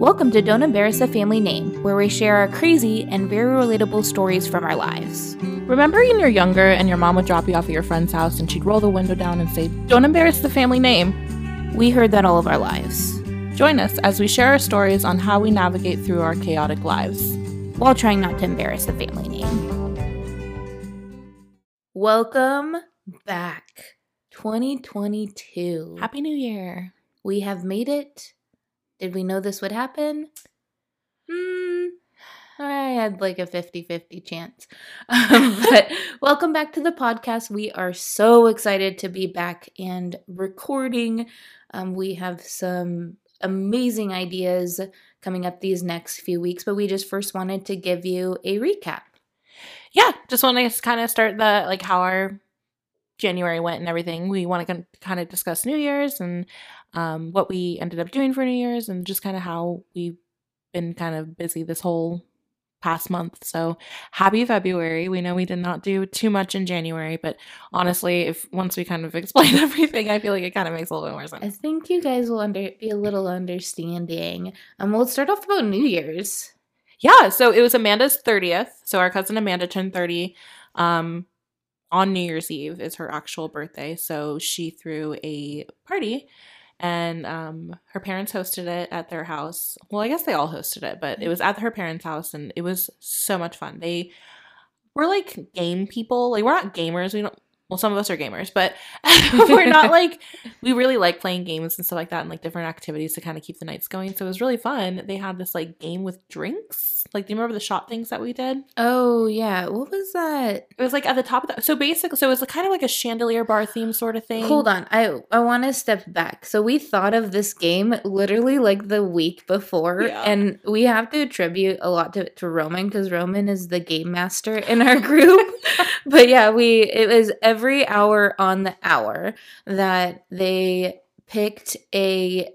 Welcome to Don't Embarrass a Family Name, where we share our crazy and very relatable stories from our lives. Remember when you're younger and your mom would drop you off at your friend's house and she'd roll the window down and say, Don't embarrass the family name? We heard that all of our lives, Join us as we share our stories on how we navigate through our chaotic lives. while trying not to embarrass the family name. Welcome back. 2022. Happy New Year. We have made it. Did we know this would happen? Hmm. I had like a 50 50 chance. Um, but welcome back to the podcast. We are so excited to be back and recording. Um, we have some amazing ideas coming up these next few weeks, but we just first wanted to give you a recap. Yeah, just want to kind of start the like how our January went and everything. We want to kind of discuss New Year's and um, what we ended up doing for New Year's and just kind of how we've been kind of busy this whole past month. So happy February. We know we did not do too much in January, but honestly, if once we kind of explain everything, I feel like it kind of makes a little bit more sense. I think you guys will under be a little understanding. Um, we'll start off about New Year's. Yeah, so it was Amanda's 30th. So our cousin Amanda turned 30 um on New Year's Eve is her actual birthday. So she threw a party and um her parents hosted it at their house. Well, I guess they all hosted it, but it was at her parents' house and it was so much fun. They were like game people. Like we're not gamers. We don't well, some of us are gamers, but we're not like we really like playing games and stuff like that and like different activities to kind of keep the nights going. So it was really fun. They had this like game with drinks. Like, do you remember the shot things that we did? Oh yeah, what was that? It was like at the top of the so basically so it was kind of like a chandelier bar theme sort of thing. Hold on, I I want to step back. So we thought of this game literally like the week before, Yeah. and we have to attribute a lot to, to Roman because Roman is the game master in our group. but yeah, we it was every hour on the hour that they picked a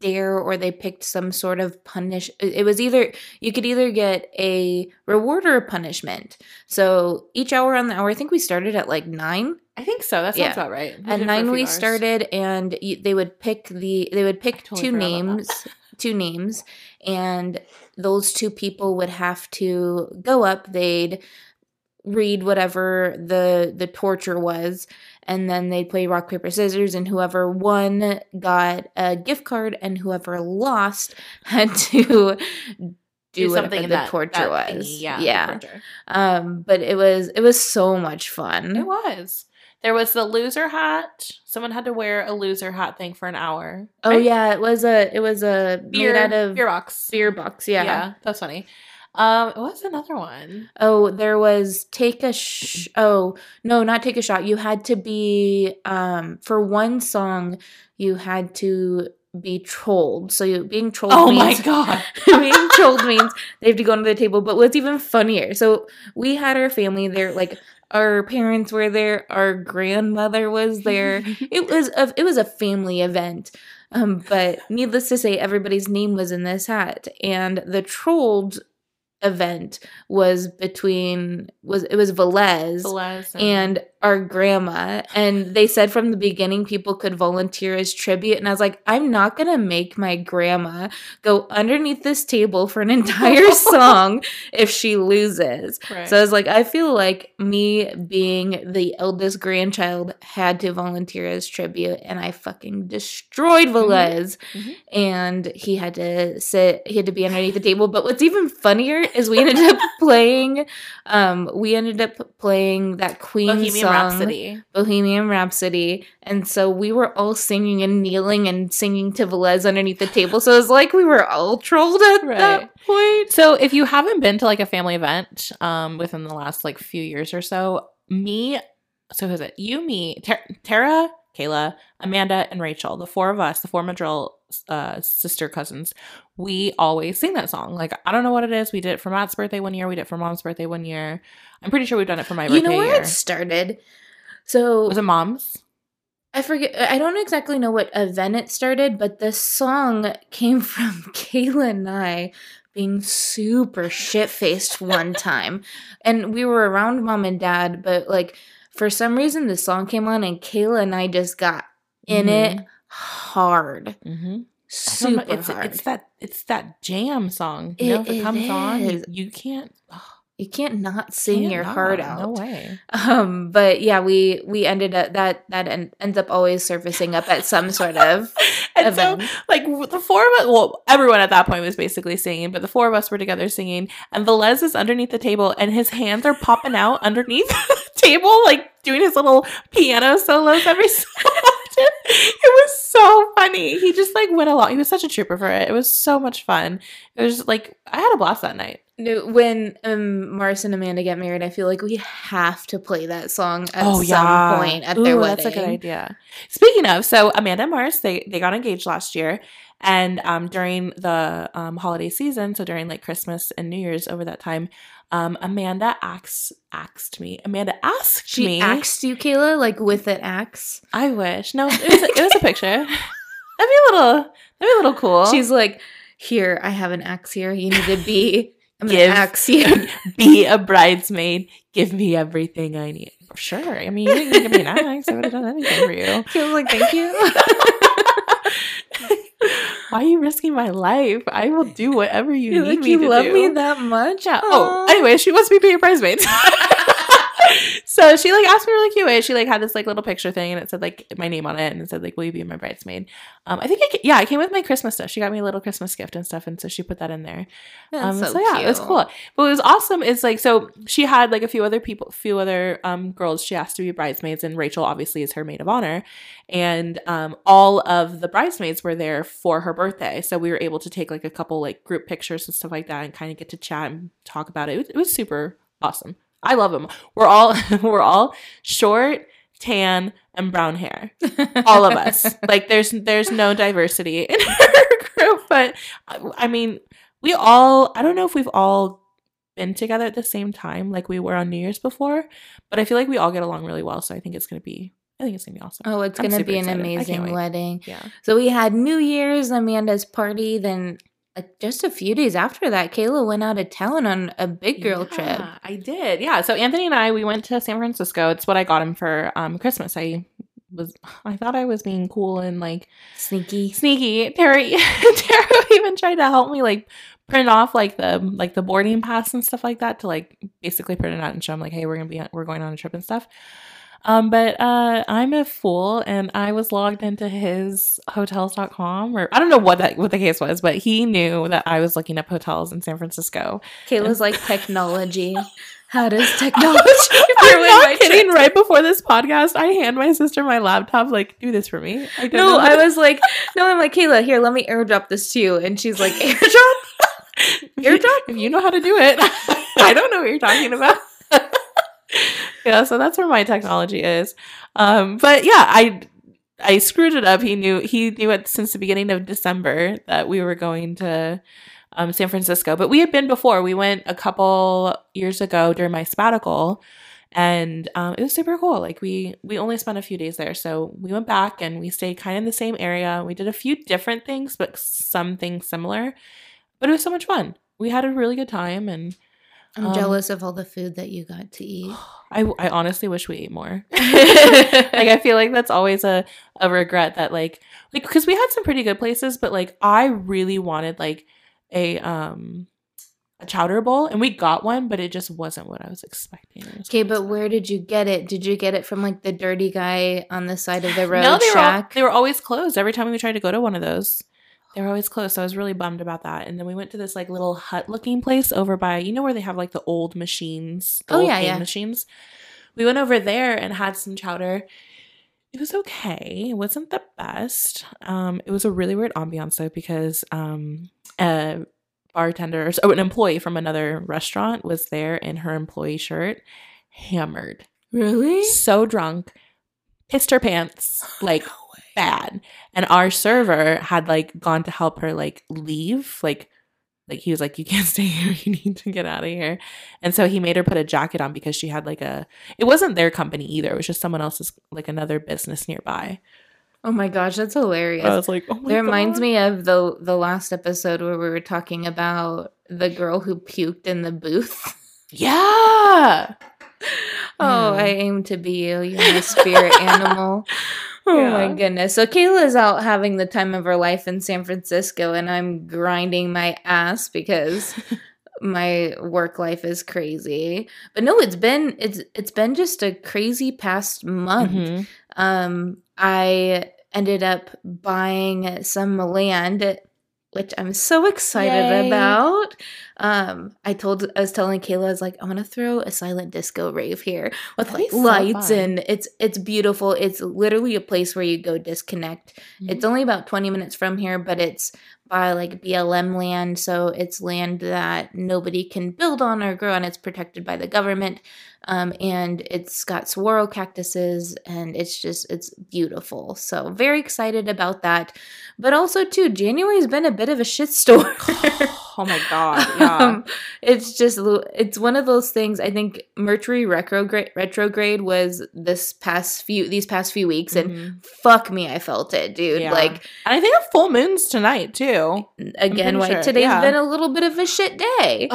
dare or they picked some sort of punish it was either you could either get a reward or a punishment so each hour on the hour i think we started at like nine I think so. That sounds Yeah. about right. We at it for a nine we hours. started and you, they would pick the they would pick totally two names two names and those two people would have to go up they'd read whatever the the torture was and then they'd play rock paper scissors and whoever won got a gift card and whoever lost had to do, whatever in the that- torture that was thingy, yeah, yeah torture. um but it was it was so much fun It was. There was the loser hat. Someone had to wear a loser hat thing for an hour. Oh right? yeah, it was a it was a beer made out of beer box. beer box. Yeah. yeah, that's funny. Um, what's another one? Oh, there was take a sh- oh no, not take a shot. You had to be um for one song. You had to be trolled. So you being trolled. Oh my god! being trolled means they have to go under the table. But what's even funnier? So we had our family there, like our parents were there, our grandmother was there. it was a it was a family event. Um, but needless to say, everybody's name was in this hat, and the trolled event was between was it was Velez Celeste and our grandma and they said from the beginning people could volunteer as tribute and i was like i'm not gonna make my grandma go underneath this table for an entire song if she loses Right. so i was like i feel like me being the eldest grandchild had to volunteer as tribute and i fucking destroyed velez Mhm. and he had to sit he had to be underneath the table but what's even funnier is we ended up playing um we ended up playing that queen Bohemian song Rhapsody. bohemian rhapsody and so we were all singing and kneeling and singing to velez underneath the table so it was like we were all trolled at Right. that point So if you haven't been to like a family event um within the last like few years or so, me, so who's it? You, me, Ter- Tara, Kayla, Amanda, and Rachel, the four of us, the four Madrill uh, sister cousins, we always sing that song. Like I don't know what it is. We did it for Matt's birthday one year. We did it for Mom's birthday one year. I'm pretty sure we've done it for my you know where year. it started so Was it Mom's? I forget. I don't exactly know what event it started, but the song came from Kayla and I being super shit faced one time, and we were around mom and dad, but like for some reason the song came on, and Kayla and I just got in it hard, Mm-hmm. Don't know, super it's hard. it's that it's that jam song. You know, if It- it it comes on, you, you can't you can't not sing can't your not. heart out. No way. Um, but yeah, we we ended up that that en- ends up always surfacing up at some sort of and so like the four of us well everyone at that point was basically singing but the four of us were together singing and Velez is underneath the table and his hands are popping out underneath the table like doing his little piano solos every so often it was so funny. He just like went along. He was such a trooper for it. It was so much fun. It was like i had a blast that night. No, when um Mars and Amanda get married, I feel like we have to play that song at Oh, some point at their wedding. That's a good idea. Speaking of, so Amanda and Mars, they they got engaged last year, and um, during the um, holiday season, so during like Christmas and New Year's, over that time, um, Amanda asked asked me. Amanda asked She me. axed you, Kayla, like with an axe. I wish. No, it was, a, it was a picture. That'd be a little. That'd be a little cool. She's like, "Here, I have an axe here. You need to be." I'm gonna axe you. be a bridesmaid. Give me everything I need. Sure. I mean, you didn't give me an axe. I would have done anything for you. Kayla's like, "Thank you." Why are you risking my life? I will do whatever you You're need like, me you to love do. me that much? Yeah. Oh, anyway, she wants me to be your bridesmaid. so she like asked me really cute way. She like had this like little picture thing and it said like my name on it and it said like, "Will you be my bridesmaid?" Um, I think I yeah, I came with my Christmas stuff. She got me a little Christmas gift and stuff, and so she put that in there. Um, so, so, yeah, it was cool. But what was awesome is like so she had like a few other people, few other um girls she asked to be bridesmaids, and Rachel obviously is her maid of honor, and um all of the bridesmaids were there for her birthday, so we were able to take like a couple like group pictures and stuff like that, and kind of get to chat and talk about it. It was, it was super awesome. I love them. We're all we're all short, tan, and brown hair all of us. like there's there's no diversity in our group, but I I mean, we all I don't know if we've all been together at the same time like we were on New Year's before, but I feel like we all get along really well, so I think it's going to be I think it's going to be awesome. Oh, it's I'm gonna be an excited. Amazing wedding. Yeah. So we had New Year's, Amanda's party. Then, just a few days after that, Kayla went out of town on a big girl trip. I did. Yeah. So Anthony and I we went to San Francisco. It's what I got him for um Christmas. I was I thought I was being cool and like Sneaky. sneaky. Tara, Tara even tried to help me like print off like the like the boarding pass and stuff like that to like basically print it out and show him like, hey, we're gonna be we're going on a trip and stuff. Um, but uh, I'm a fool, and I was logged into his hotels.com, or I don't know what that what the case was, but he knew that I was looking up hotels in San Francisco. Kayla's like technology. How does technology I'm not kidding. Right before this podcast, I hand my sister my laptop, like, do this for me. I don't No, I was like, no, I'm like, Kayla, here, let me airdrop this to you. And she's like, airdrop? Airdrop? If you know how to do it, I don't know what you're talking about. Yeah, so that's where my technology is. Um, but yeah, I I screwed it up. He knew he knew it since the beginning of December that we were going to um, San Francisco. But we had been before. We went a couple years ago during my sabbatical, and um, it was super cool. Like we we only spent a few days there, so we went back and we stayed kind of in the same area. We did a few different things, but some things similar. But it was so much fun. We had a really good time, and I'm Um, jealous of all the food that you got to eat. I, I honestly wish we ate more. like I feel like that's always a, a regret that like like because we had some pretty good places, but like I really wanted like a um a chowder bowl and we got one, but it just wasn't what I was expecting. Okay, but where did you get it? Did you get it from like the dirty guy on the side of the road no, they were all, they were always closed every time we tried to go to one of those. They were always closed, so I was really bummed about that. And then we went to this like little hut looking place over by you know where they have like the old machines, the Oh, old yeah, yeah. machines. We went over there and had some chowder. It was okay. It wasn't the best. Um, it was a really weird ambiance though because um, a bartender, so an employee from another restaurant was there in her employee shirt, hammered, really? so drunk, pissed her pants, like bad. And our server had like gone to help her like leave, like like he was like, You can't stay here, you need to get out of here. And so he made her put a jacket on because she had like a it wasn't their company either, it was just someone else's like another business nearby. Oh my gosh that's hilarious. I was like, Oh my That reminds God. me of the the last episode where we were talking about the girl who puked in the booth. Yeah. Oh, Yeah. I mm. aim to be you. You're my spirit animal. Oh Yeah. my goodness. So Kayla's out having the time of her life in San Francisco and I'm grinding my ass because my work life is crazy. But no, it's been it's it's been just a crazy past month. Mhm. Um I ended up buying some land which I'm so excited Yay. about. Um, I told I was telling Kayla, I was like, I want to throw a silent disco rave here with That'd like so lights fun. and it's it's beautiful. It's literally a place where you go disconnect. Mm-hmm. It's only about 20 minutes from here, but it's by like BLM land, so it's land that nobody can build on or grow on. It's protected by the government. Um, and it's got saguaro cactuses and it's just it's beautiful. So very excited about that. But also too, January's been a bit of a shitstorm. oh my god. Yeah. Um, it's just it's one of those things. I think Mercury retrograde retrograde was this past few these past few weeks, and Mhm. fuck me, I felt it, dude. Yeah. Like And I think a full moon's tonight too. again, like sure, today's yeah. been a little bit of a shit day.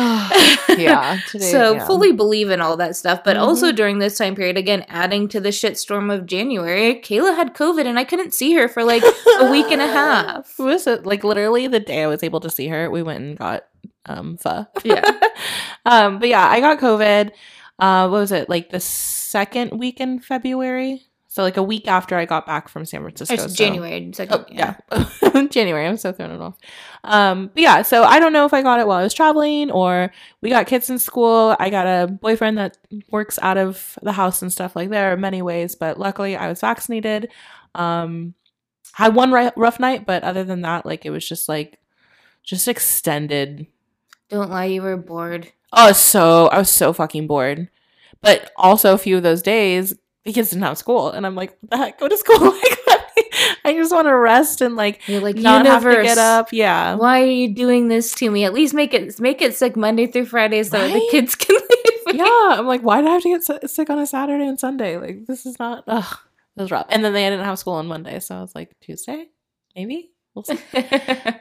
yeah. Today, so fully believe in all that stuff, but also Mhm. during this time period, again, adding to the shitstorm of January, Kayla had COVID, and I couldn't see her for like a week and a half. Was it? Like literally the day I was able to see her, we went and got um pho. Yeah. um, but yeah, I got COVID. Uh, what was it? Like the second week in February. So like a week after I got back from San Francisco. It's so- January, second, Oh, yeah. January. I'm so thrown it off. Um, but yeah, so I don't know if I got it while I was traveling or we got kids in school. I got a boyfriend that works out of the house and stuff like there are many ways, but luckily I was vaccinated. Um, had one ri- rough night, but other than that, like it was just like just extended. Don't lie, you were bored. Oh, so I was so fucking bored. But also a few of those days, the kids didn't have school, and I'm like, what the heck? Go to school. Like, I just want to rest and like You're like not have to get up. Yeah. Why are you doing this to me? At least make it make it sick Monday through Friday so that the kids can leave. yeah. I'm like, why do I have to get sick on a Saturday and Sunday? Like, this is not. Ugh, it was rough. And then they didn't have school on Monday, so I was like, Tuesday, maybe. We'll see.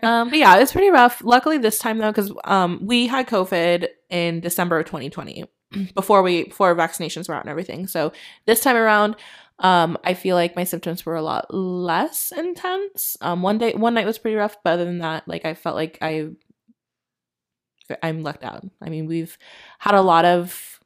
um, but yeah, it was pretty rough. Luckily, this time though, because um, we had COVID in December of 2020 before we before vaccinations were out and everything. So this time around, um, I feel like my symptoms were a lot less intense. Um, one day, one night was pretty rough, but other than that, like I felt like I, I'm lucked out. I mean, we've had a lot of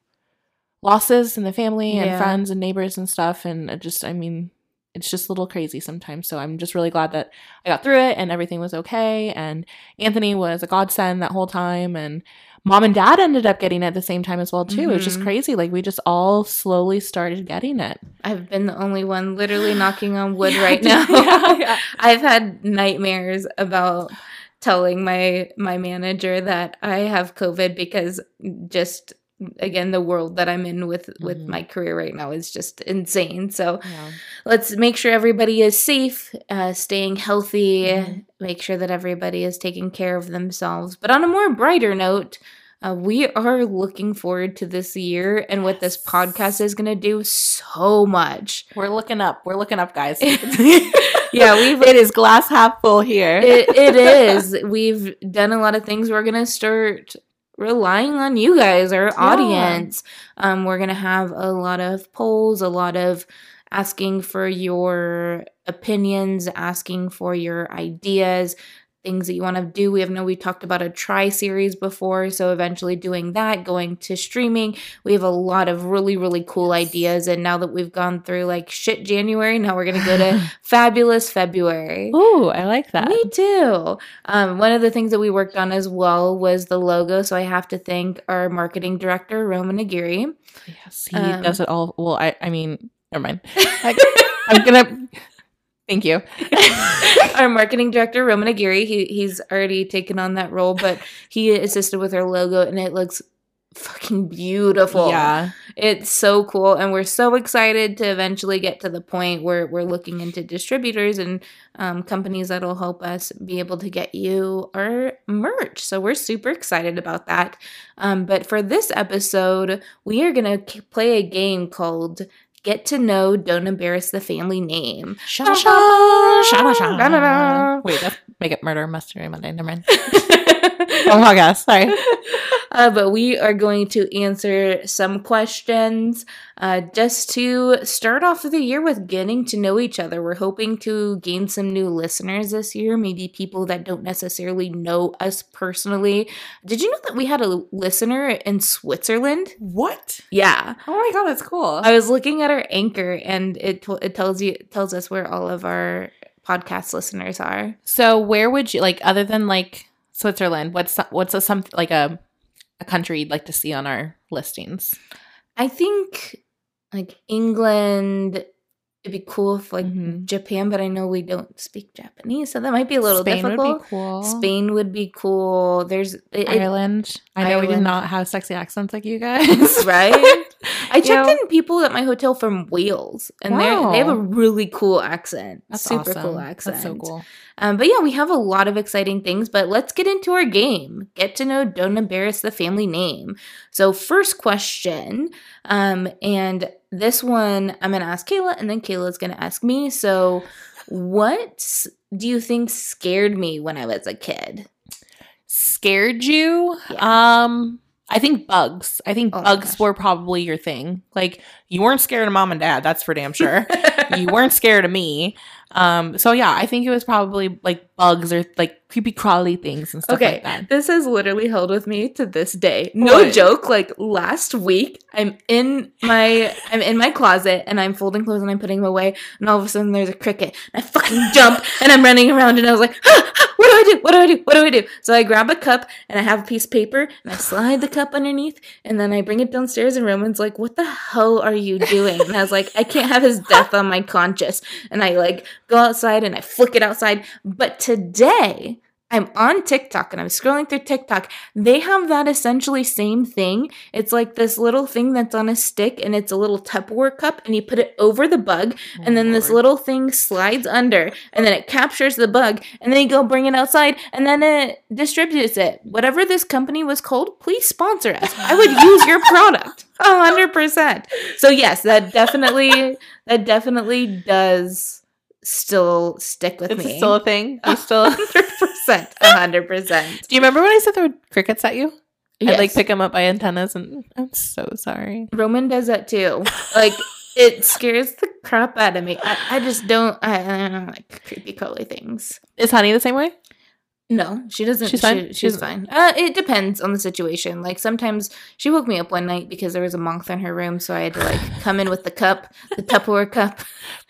losses in the family and Yeah. friends and neighbors and stuff, and it just, I mean, it's just a little crazy sometimes. So I'm just really glad that I got through it and everything was okay. And Anthony was a godsend that whole time. And mom and dad ended up getting it at the same time as well too. It was just mm-hmm. crazy. Like we just all slowly started getting it. I've been the only one literally knocking on wood right now. yeah, yeah. I've had nightmares about telling my my manager that I have COVID because just again the world that I'm in with with Mhm. my career right now is just insane. So Yeah. let's make sure everybody is safe, uh, staying healthy, Mhm. make sure that everybody is taking care of themselves. But on a more brighter note, uh, we are looking forward to this year and what this podcast is going to do so much. We're looking up. We're looking up, guys. Yeah, we've it is glass half full here. it, it is. We've done a lot of things. We're gonna start relying on you guys, our audience. Um, we're gonna have a lot of polls, a lot of asking for your opinions, asking for your ideas, things that you want to do. We have know we talked about a try series before, so eventually doing that, going to streaming. We have a lot of really, really cool ideas. And now that we've gone through like shit January, now we're gonna go to fabulous February. Ooh, I like that. Me too. Um, one of the things that we worked on as well was the logo. So I have to thank our marketing director, Roman Aguirre. Yes, he Um, does it all. Well, I, I mean, never mind. I, I'm gonna. Thank you. our marketing director, Roman Aguirre. He he's already taken on that role, but he assisted with our logo, and it looks fucking beautiful. Yeah. It's so cool, and we're so excited to eventually get to the point where we're looking into distributors and um, companies that'll help us be able to get you our merch. So we're super excited about that. Um, but for this episode, we are gonna k- play a game called "Get to Know, Don't Embarrass the Family Name." Sha sha, sha sha. Wait, let's make it murder mystery Monday. Never mind. Oh my gosh, sorry. uh, but we are going to answer some questions uh, just to start off the year with getting to know each other. We're hoping to gain some new listeners this year, maybe people that don't necessarily know us personally. Did you know that we had a listener in Switzerland? What? Yeah. Oh my god, that's cool. I was looking at our anchor and it t- it tells you it tells us where all of our podcast listeners are. so where would you like other than like Switzerland? What's what's a some like a a country you'd like to see on our listings? I think like England it'd be cool if like Mhm. Japan, but I know we don't speak Japanese, so that might be a little Spain difficult. would cool. Spain would be cool. There's it, it- Ireland. I know we do not have sexy accents like you guys, right? I checked You know? in people at my hotel from Wales, and they they have a really cool accent. That's Super awesome. cool accent. That's so cool. Um, but yeah, we have a lot of exciting things. But let's get into our game. Get to know, don't embarrass the family name. So first question, um, and this one I'm gonna ask Kayla, and then Kayla's gonna ask me. So, what do you think scared me when I was a kid? Scared you? Yeah. Um, I think bugs. I think Oh bugs were probably your thing. Like you weren't scared of mom and dad. That's for damn sure. you weren't scared of me. Um, so yeah, I think it was probably like bugs or like creepy crawly things and stuff Okay, like that. this has literally held with me to this day. No What? joke. Like last week, I'm in my I'm in my closet and I'm folding clothes and I'm putting them away, and all of a sudden there's a cricket. And I fucking jump and I'm running around and I was like, "What do I do? What do I do? What do I do?" So I grab a cup and I have a piece of paper and I slide the cup underneath and then I bring it downstairs and Roman's like, "What the hell are you doing?" And I was like, "I can't have his death on my conscience." And I like go outside and I flick it outside. But today. I'm on TikTok and I'm scrolling through TikTok. They have that essentially same thing. It's like this little thing that's on a stick and it's a little Tupperware cup and you put it over the bug oh, and then this little thing slides under and then it captures the bug and then you go bring it outside and then it distributes it. Whatever this company was called, please sponsor us. I would use your product. a hundred percent. So yes, that definitely that definitely does still stick with It's me. still a thing. You still. hundred percent. A hundred percent. Do you remember when I said there were crickets at you? I'd like pick them up by antennas, and I'm so sorry. Roman does that too. Like it scares the crap out of me. I, I just don't. I, I don't like creepy crawly things. Is Honey the same way? No, she doesn't. She's fine? she's She's- fine. Uh, it depends on the situation. Like sometimes she woke me up one night because there was a moth in her room, so I had to like come in with the cup, the Tupperware cup,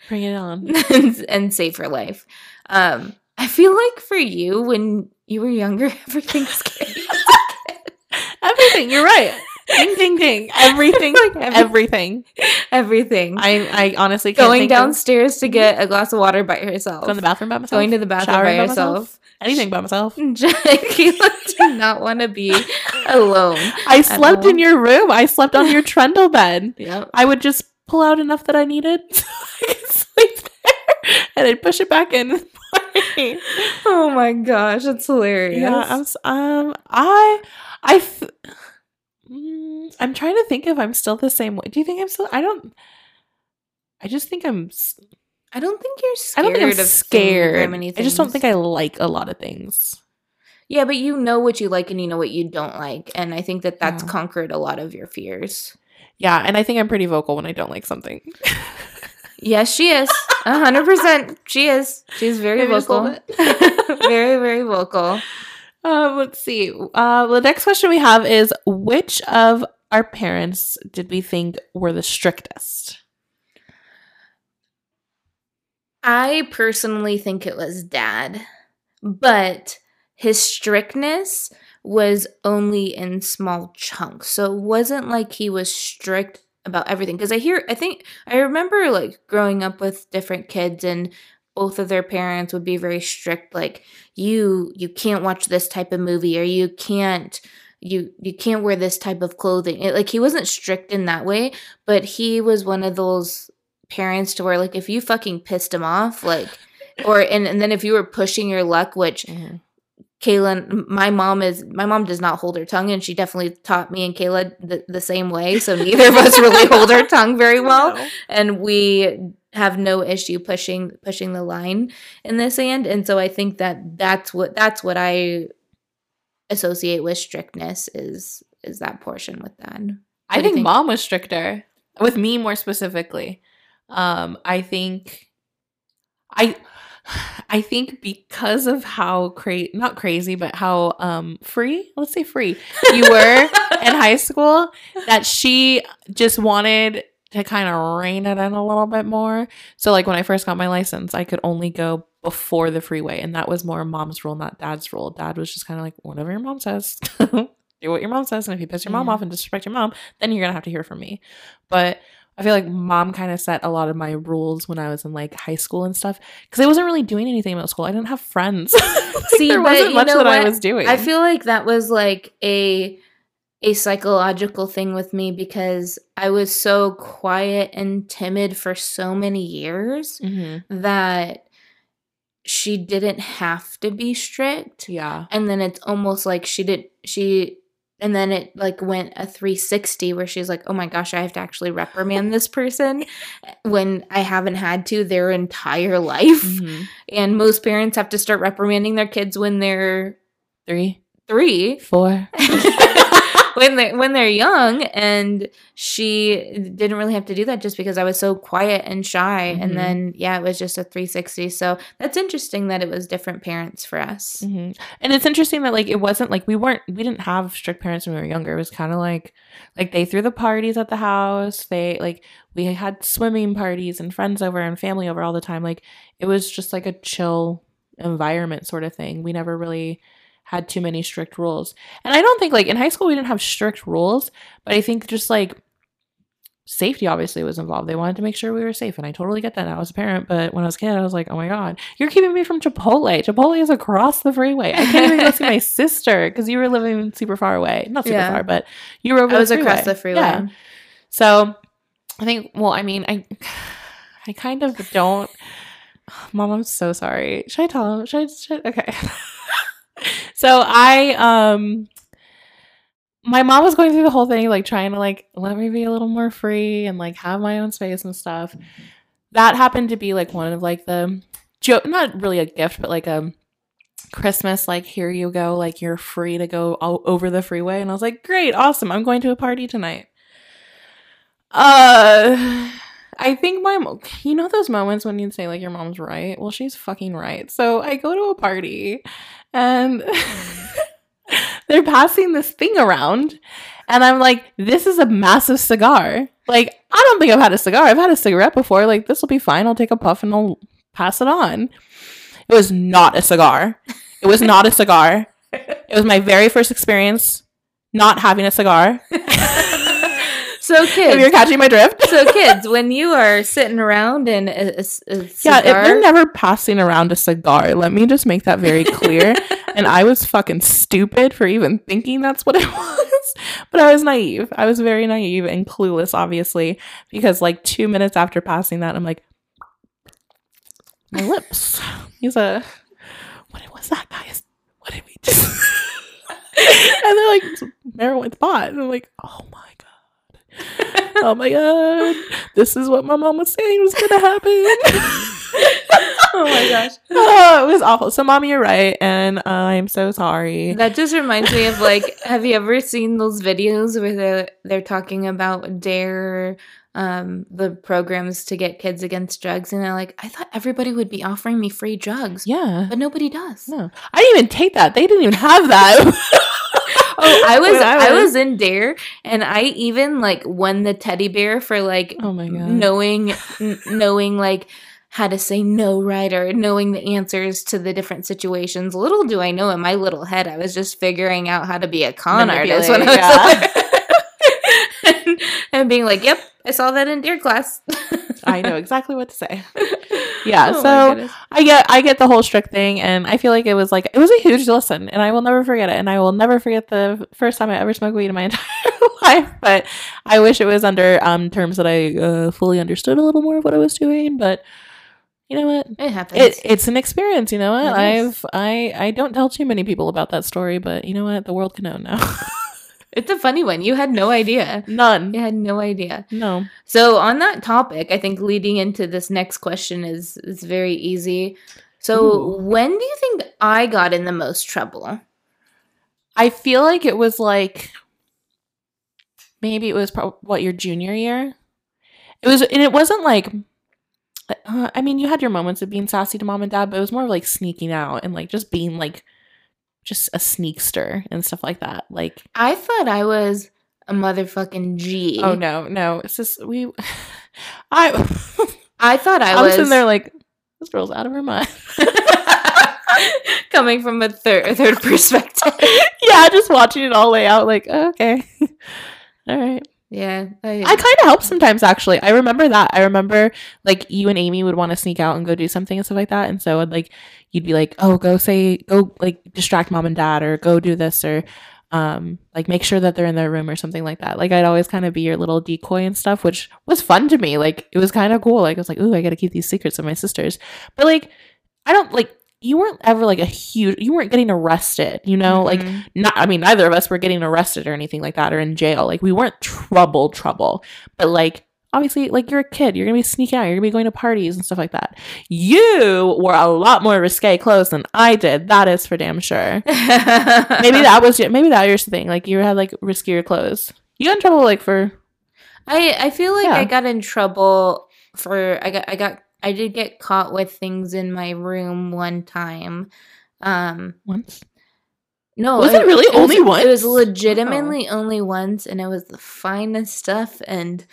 Bring it on. and, and save her life. Um, I feel like for you when you were younger, everything scared you. Everything. You're right. Ding, ding, ding. Everything. Like every- everything. Everything. I, I honestly can't Going think of- downstairs to get a glass of water by herself. Go in the bathroom by myself. Going to the bathroom by by myself. herself. Anything by myself. Jackie did not want to be alone. I slept in your room. I slept on your trundle bed. Yep. I would just pull out enough that I needed so I could sleep there, and I'd push it back in. Oh my gosh, it's hilarious. yeah, I'm, um, I, I, f- Mm, I'm trying to think if I'm still the same way. Do you think I'm still? I don't. I just think I'm. I don't think you're I scared. don't think I'm of scared. many I just don't think I like a lot of things. Yeah, but you know what you like and you know what you don't like, and I think that that's Yeah. conquered a lot of your fears. Yeah, and I think I'm pretty vocal when I don't like something. Yes, she is. A hundred percent. She is. She's very Maybe vocal. very, very vocal. Um, let's see. Uh, the next question we have is which of our parents did we think were the strictest? I personally think it was dad, but his strictness was only in small chunks. So it wasn't like he was strict about everything. Because I hear, I think, I remember like growing up with different kids and both of their parents would be very strict like you you can't watch this type of movie or you can't you you can't wear this type of clothing it, like he wasn't strict in that way but he was one of those parents to where like if you fucking pissed him off like or and, and then if you were pushing your luck which mm-hmm. Kaylin, my mom is my mom does not hold her tongue, and she definitely taught me and Kayla the, the same way. So neither of us really hold our tongue very well, and we have no issue pushing pushing the line in this end. And so I think that that's what that's what I associate with strictness is is that portion with that. I What do think, think? mom was stricter with me more specifically. Um, I think I I think because of how cra- not crazy, but how um free, let's say free you were in high school, that she just wanted to kind of rein it in a little bit more. So like when I first got my license, I could only go before the freeway, and that was more mom's rule, not dad's rule. Dad was just kind of like, whatever your mom says, do what your mom says, and if you piss your mom Yeah. off and disrespect your mom, then you're gonna have to hear from me. But I feel like mom kind of set a lot of my rules when I was in like high school and stuff because I wasn't really doing anything about school. I didn't have friends. Like, See, there wasn't much that I was doing. I feel like that was like a a psychological thing with me because I was so quiet and timid for so many years Mhm. that she didn't have to be strict. yeah, And then it's almost like she did she and then it like went a 360 where she's like, "Oh my gosh, I have to actually reprimand this person when I haven't had to their entire life." Mhm. And most parents have to start reprimanding their kids when they're three, 3 four. when they when they're young and she didn't really have to do that just because I was so quiet and shy Mhm. and then yeah it was just a 360 so that's interesting that it was different parents for us hmm And it's interesting that like it wasn't like we weren't we didn't have strict parents when we were younger. It was kind of like like they threw the parties at the house. They like we had swimming parties and friends over and family over all the time. Like it was just like a chill environment sort of thing. We never really had too many strict rules. And I don't think like in high school we didn't have strict rules, but I think just like safety obviously was involved. They wanted to make sure we were safe, and I totally get that now as a parent. But when I was a kid, I was like, "Oh my god, you're keeping me from Chipotle. Chipotle is across the freeway. I can't even go see my sister because you were living super far away. Not super Yeah. far, but you were over I was the across the freeway Yeah. So I think. Well, I mean, I I kind of don't. Mom, I'm so sorry. Should I tell him? Should I? Should, okay. so I um my mom was going through the whole thing like trying to like let me be a little more free and like have my own space and stuff. That happened to be like one of like the joke not really a gift but like a christmas like here you go like you're free to go all over the freeway. And i was like great awesome i'm going to a party tonight. Uh I think my mom, you know, those moments when you'd say, like, your mom's right? Well, she's fucking right. So I go to a party and they're passing this thing around. And I'm like, this is a massive cigar. Like, I don't think I've had a cigar. I've had a cigarette before. Like, this will be fine. I'll take a puff and I'll pass it on. It was not a cigar. It was not a cigar. It was my very first experience not having a cigar. so kids, If you're catching my drift. so kids when you are sitting around and a, a, a Yeah, it, they're never passing around a cigar. Let me just make that very clear. and I was fucking stupid for even thinking that's what it was. But I was naive. I was very naive and clueless, obviously, because like two minutes after passing that, I'm like, my lips. He's a, what was that, guys? What did we just? and they're like, marijuana pot. And I'm like, oh my. Oh my God. This is what my mom was saying was to happen. oh my gosh oh, it was awful. So, mommy, you're right, and uh, I'm so sorry. That just reminds me of like, have you ever seen those videos where they're they're talking about Dare, um, the programs to get kids against drugs, and they're like, I thought everybody would be offering me free drugs, Yeah. but nobody does. No, I didn't even take that. They didn't even have that. Oh, I was When I was in Dare, and I even like won the teddy bear for like Oh my god. knowing n- knowing like how to say no right or knowing the answers to the different situations. Little do I know in my little head, I was just figuring out how to be a con artist when I was Manipulate, and, and being like, "Yep, I saw that in Dare class." I know exactly what to say. Yeah, Oh so. I get I get the whole strict thing, and I feel like it was like it was a huge lesson, and I will never forget it, and I will never forget the first time I ever smoked weed in my entire life. But I wish it was under um terms that I uh, fully understood a little more of what I was doing. But you know what? it happens. It, it's an experience, you know what? I've I I don't tell too many people about that story, but you know what? The world can know now. It's a funny one. You had no idea. None. You had no idea. No. So on that topic, I think leading into this next question is is very easy. So Ooh. when do you think I got in the most trouble? I feel like it was like maybe it was probably what your junior year. It was, and it wasn't like. Uh, I mean, you had your moments of being sassy to mom and dad, but it was more of like sneaking out and like just being like just a sneakster and stuff like that. Like, I thought I was a motherfucking G. oh no, no, it's just we. I I thought I, I was was sitting there like this girl's out of her mind. coming from a third third perspective. yeah, just watching it all lay out. Like, oh, okay, all right. Yeah, I, I kind of help sometimes actually. I remember that. I remember like you and Amy would want to sneak out and go do something and stuff like that. And so I'd like you'd be like, "Oh, go say go like distract mom and dad or go do this or um like make sure that they're in their room or something like that." Like I'd always kind of be your little decoy and stuff, which was fun to me. Like it was kind of cool. Like I was like, "Ooh, I got to keep these secrets of my sisters." But like I don't like you weren't ever like a huge you weren't getting arrested, you know? Like Mhm. not I mean neither of us were getting arrested or anything like that or in jail. Like we weren't trouble trouble. But like obviously like you're a kid, you're gonna be sneaking out, you're gonna be going to parties and stuff like that. You wore a lot more risque clothes than I did. That is for damn sure. Maybe that was your, maybe that was the thing. Like you had like riskier clothes. You got in trouble like for I I feel like Yeah. I got in trouble for I got I got I did get caught with things in my room one time. Um once. no, Was it really only was, It was once? legitimately only once and it was the finest stuff and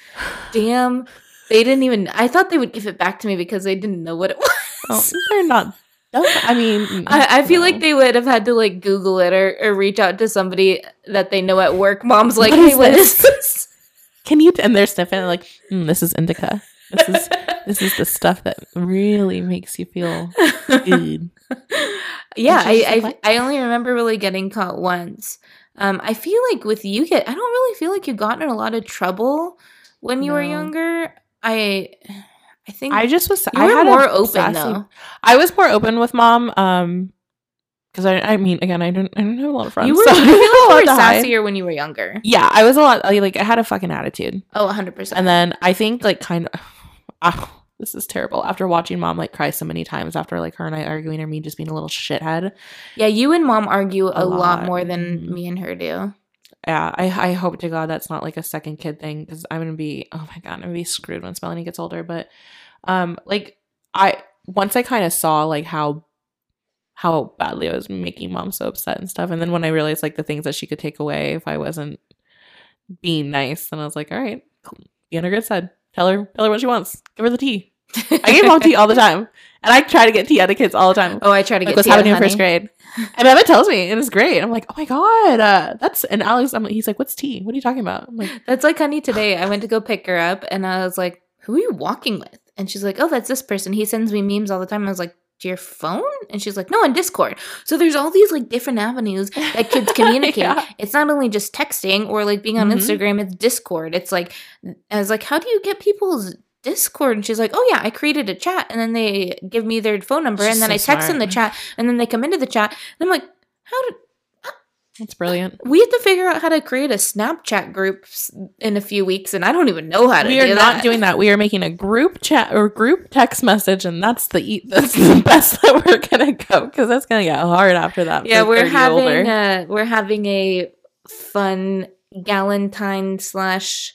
damn they didn't even I thought they would give it back to me because they didn't know what it was. Oh, they're not. I mean, I, I feel no. like they would have had to like Google it or, or reach out to somebody that they know at work. Mom's like, What hey, is what is this?" this? Can you? And they're sniffing like, mm, this is indica. This is this is the stuff that really makes you feel good. yeah, I, I I only remember really getting caught once. Um, I feel like with you get I don't really feel like you got in a lot of trouble when you were younger. I I think I just was. I had more open sassy- though. I was more open with mom. Um, because I, I mean, again, I don't, I don't have a lot of friends. You were, so I feel like had a lot you were to hide. sassier when you were younger. Yeah, I was a lot. Like I had a fucking attitude, Oh, 100 percent. and then I think like kind of. Ah, this is terrible. After watching mom like cry so many times after like her and I arguing or me just being a little shithead. Yeah, you and mom argue a, A lot. lot. more than Mhm. me and her do. yeah, I, I hope to God that's not like a second kid thing because I'm gonna be oh my god I'm gonna be screwed once Melanie gets older. But um, like I once I kind of saw like how how badly I was making mom so upset and stuff, and then when I realized like the things that she could take away if I wasn't being nice, then I was like, all right, cool. be on her good side. Tell her tell her what she wants. Give her the tea. I give mom tea all the time, and I try to get tea out of kids all the time Oh, I try to like get what's tea happening in first grade. And Emmett tells me, and it's great. I'm like, oh my god, uh, that's and Alex. I'm, he's like, what's tea? What are you talking about? I'm like, That's like honey today. I went to go pick her up and I was like, Who are you walking with? And she's like, Oh, that's this person. He sends me memes all the time. I was like, To your phone? And she's like, No, on Discord. So there's all these like different avenues that kids communicate. Yeah. It's not only just texting or like being on Mhm. Instagram, it's Discord. It's like I was like, How do you get people's Discord? And she's like, Oh yeah, I created a chat and then they give me their phone number She's and then so I text in the chat and then they come into the chat. And I'm like, How did that's brilliant. we have to figure out how to create a Snapchat group in a few weeks, and I don't even know how to. We do are not that. doing that. We are making a group chat or group text message, and that's the e- that's the best that we're gonna go because that's gonna get hard after that. Yeah, we're having a we're having a fun Galentine slash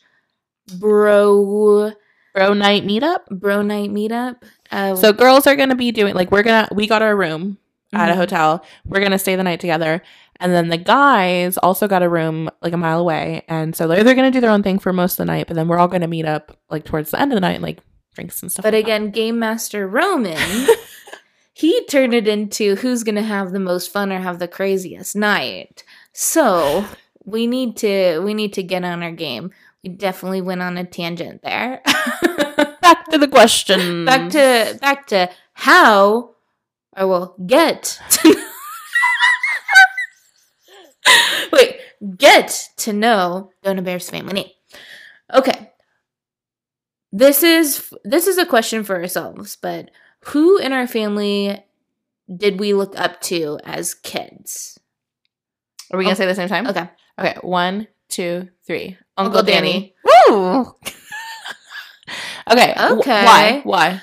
bro bro night meetup. bro night meetup. Uh, So girls are gonna be doing like we're gonna we got our room at a Mhm. hotel. We're gonna stay the night together. And then the guys also got a room like a mile away. And so they're, they're gonna do their own thing for most of the night, but then we're all gonna meet up like towards the end of the night and like drinks and stuff. but like that. again, Game Master Roman, he turned it into who's gonna have the most fun or have the craziest night. So we need to we need to get on our game. We definitely went on a tangent there. back to the question. back to back to how I will get to Wait, get to know Don't Embarrass family name. Okay. This is this is a question for ourselves, but who in our family did we look up to as kids? Are we gonna oh, say the same time? Okay. Okay. One, two, three. Uncle Danny. Woo! okay. Okay. why? Why?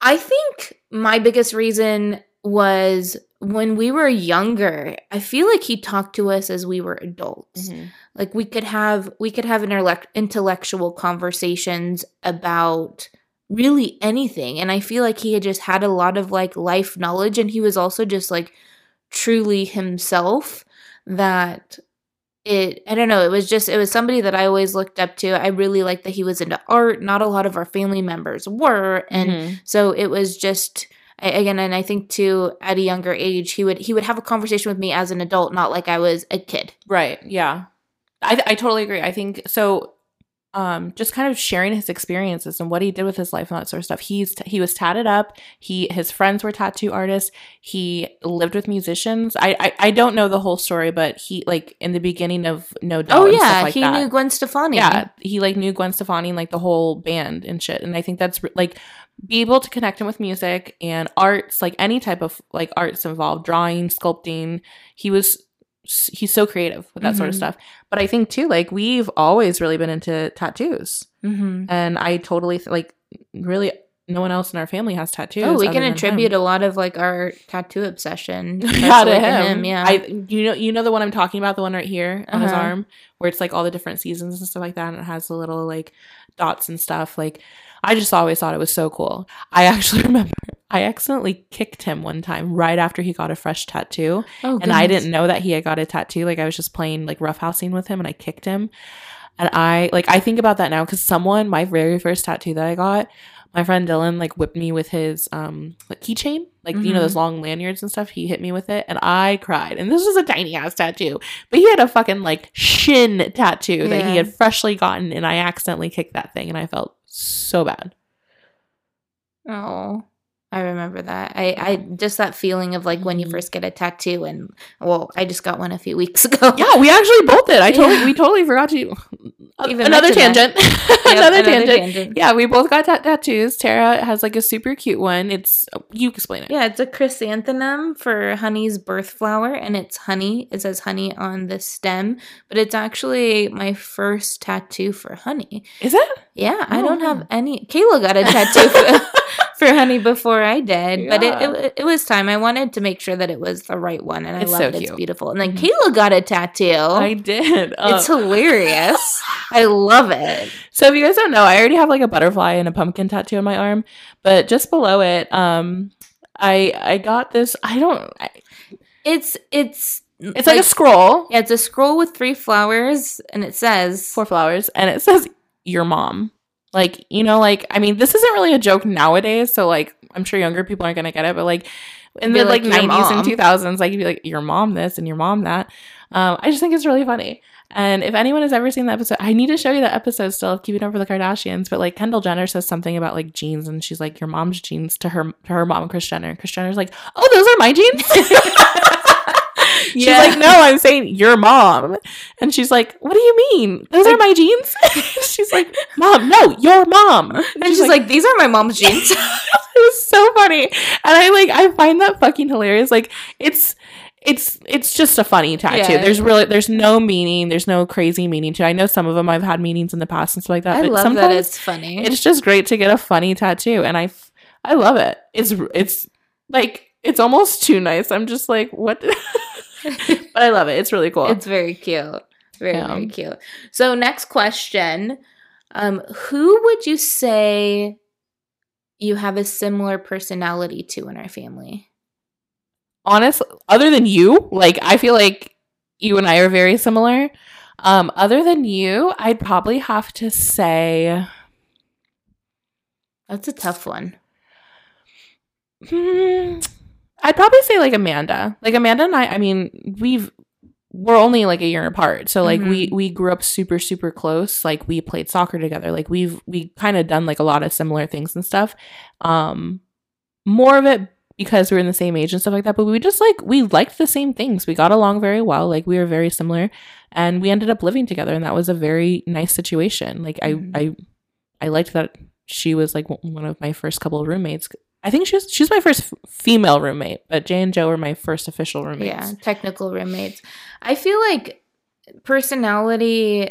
I think my biggest reason was when we were younger, I feel like he talked to us as we were adults. Mhm. Like we could have we could have intellect- intellectual conversations about really anything and I feel like he had just had a lot of like life knowledge and he was also just like truly himself that it I don't know, it was just it was somebody that I always looked up to. I really liked that he was into art. Not a lot of our family members were and Mhm. so it was just I- again and I think too at a younger age he would he would have a conversation with me as an adult, not like I was a kid. Right. Yeah. I I totally agree. I think so um just kind of sharing his experiences and what he did with his life and that sort of stuff. He's he was tatted up. He his friends were tattoo artists. He lived with musicians. I I, I don't know the whole story, but he like in the beginning of No Doubt. Oh yeah, like he that. knew Gwen Stefani. Yeah, he like knew Gwen Stefani and like the whole band and shit. And I think that's like be able to connect him with music and arts, like any type of like arts involved, drawing, sculpting. He was he's so creative with that sort of Mhm. stuff. But I think too, like we've always really been into tattoos, Mm-hmm. and I totally th- like really no one else in our family has tattoos. Oh, we can attribute him. a lot of like our tattoo obsession yeah, to especially him. Yeah, I you know you know the one I'm talking about, the one right here on his Uh-huh. arm, where it's like all the different seasons and stuff like that, and it has the little like dots and stuff. Like I just always thought it was so cool. I actually remember I accidentally kicked him one time right after he got a fresh tattoo, oh, and I didn't know that he had got a tattoo. Like I was just playing like roughhousing with him, and I kicked him. And I like I think about that now because someone my very first tattoo that I got, my friend Dylan like whipped me with his um like keychain, like you know those long lanyards and stuff. He hit me with it, and I cried. And this was a tiny ass tattoo, but he had a fucking like shin tattoo that he had freshly gotten, and I accidentally kicked that thing, and I felt so bad. Oh, I remember that. I, I just that feeling of like when you Mhm. first get a tattoo, and well, I just got one a few weeks ago. Yeah, we actually both did. I totally Yeah. we totally forgot to Even another tangent. Yep, another, tangent. tangent. Yeah, we both got tat- tattoos. Tara has like a super cute one. It's you explain it. Yeah, it's a chrysanthemum for honey's birth flower, and it's honey. It says honey on the stem, but it's actually my first tattoo for honey. Is it? Yeah, I Oh, don't have any. Kayla got a tattoo for, for honey before I did, but it, it it was time. I wanted to make sure that it was the right one, and I It's love so it. It's beautiful. And then Mhm. Kayla got a tattoo. I did. Uh, it's hilarious. I love it. so if you guys don't know, I already have like a butterfly and a pumpkin tattoo on my arm, but just below it, um, I I got this. I don't. I, It's it's it's like, a scroll, yeah, it's a scroll with three flowers, and it says four flowers, and it says your mom. Like you know, like I mean, this isn't really a joke nowadays. So like, I'm sure younger people aren't gonna get it, but like in the like, like, 90s mom." and 2000s, like you'd be like your mom this and your mom that. Um, I just think it's really funny. And if anyone has ever seen the episode, I need to show you the episode still of Keeping Up with the Kardashians. But like Kendall Jenner says something about like jeans, and she's like your mom's jeans to her to her mom, Kris Jenner. Kris Jenner's like, oh, those are my jeans. She's like, no, I'm saying your mom. And she's like, what do you mean? Those are my jeans? she's like, mom, no, your mom. And and she's like, these are my mom's jeans. it was so funny. And I like, I find that fucking hilarious. Like, it's, it's it's just a funny tattoo. Yeah. There's really there's no meaning. There's no crazy meaning to. it. I know some of them I've had meanings in the past and stuff like that. I but love that it's funny. it's just great to get a funny tattoo, and I I love it. It's it's like it's almost too nice. I'm just like what, but I love it. It's really cool. It's very cute. Very, Yeah. very cute. So next question. Um, who would you say you have a similar personality to in our family? honestly, other than you, like I feel like you and I are very similar. Um, other than you, I'd probably have to say, That's a tough one. hmm, I'd probably say like Amanda. Like Amanda and I, I mean, we've we're only like a year apart, so like we Mhm. we grew up super super close. Like we played soccer together. Like we've we kind of done like a lot of similar things and stuff. Um, more of it because we're in the same age and stuff like that. But we just like we liked the same things. We got along very well. Like we were very similar, and we ended up living together, and that was a very nice situation. Like. I I I liked that she was like one of my first couple of roommates. I think she was she's my first f- female roommate, but Jay and Joe were my first official roommates. Yeah, technical roommates. I feel like personality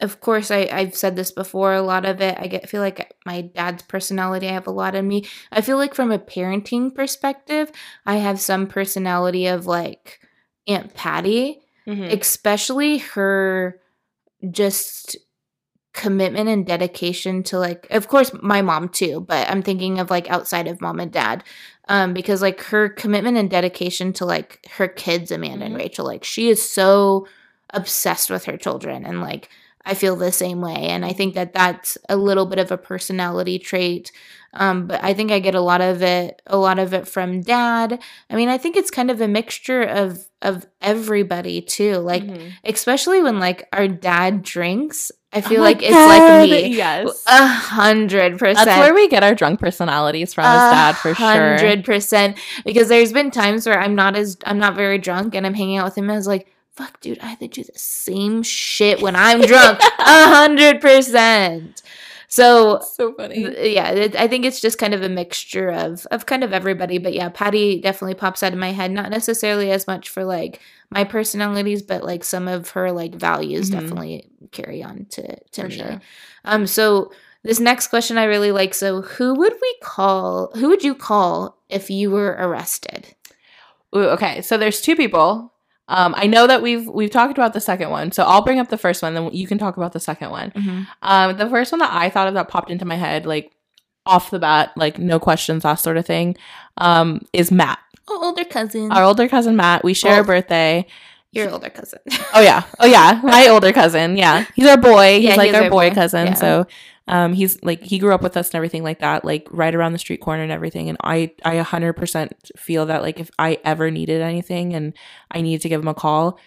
of course I, I've said this before, a lot of it I get feel like my dad's personality, I have a lot of me. I feel like from a parenting perspective, I have some personality of like Aunt Patty, Mhm. especially her just commitment and dedication to like of course my mom too but i'm thinking of like outside of mom and dad um because like her commitment and dedication to like her kids amanda and Mhm. rachel like she is so obsessed with her children and like i feel the same way and i think that that's a little bit of a personality trait um but i think i get a lot of it a lot of it from dad i mean i think it's kind of a mixture of of everybody too like Mhm. especially when like our dad drinks i feel Oh like it's like me Yes. a hundred percent That's where we get our drunk personalities from, as dad, for sure. hundred percent because there's been times where i'm not as i'm not very drunk and i'm hanging out with him and i was like fuck dude i to do the same shit when i'm drunk a hundred percent so So funny. Th- yeah it, i think it's just kind of a mixture of of kind of everybody but yeah patty definitely pops out of my head not necessarily as much for like my personalities but like some of her like values Mhm. definitely carry on to to For me sure. um so this next question i really like so who would we call who would you call if you were arrested Ooh, okay, so there's two people. Um, I know that we've we've talked about the second one, so I'll bring up the first one, then you can talk about the second one. Um, the first one that I thought of that popped into my head, like off the bat, like no questions, that sort of thing, um, is Matt, oh, older cousin our older cousin Matt. We share a birthday. your older cousin Oh yeah, oh yeah, my older cousin. Yeah, he's our boy. He's Yeah, like he's our our boy boy. cousin. Yeah. So, um, he's like he grew up with us and everything like that, like right around the street corner and everything. And I, I a hundred percent feel that like if I ever needed anything and I needed to give him a call,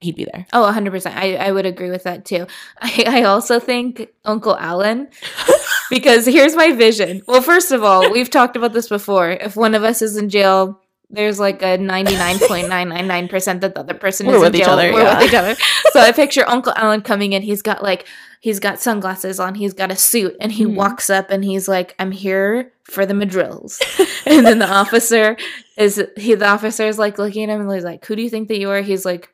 he'd be there. Oh, 100%. I, I would agree with that too. I, I also think Uncle Alan, because here's my vision. Well, first of all, we've talked about this before. If one of us is in jail, there's like a 99.999% that the other person We're is with in each jail. other, We're yeah. with each other. So I picture Uncle Alan coming in. He's got like, he's got sunglasses on. He's got a suit. And he Mhm. walks up and he's like, I'm here for the madrills. and then the officer is, he, the officer is like looking at him and he's like, who do you think that you are? He's like,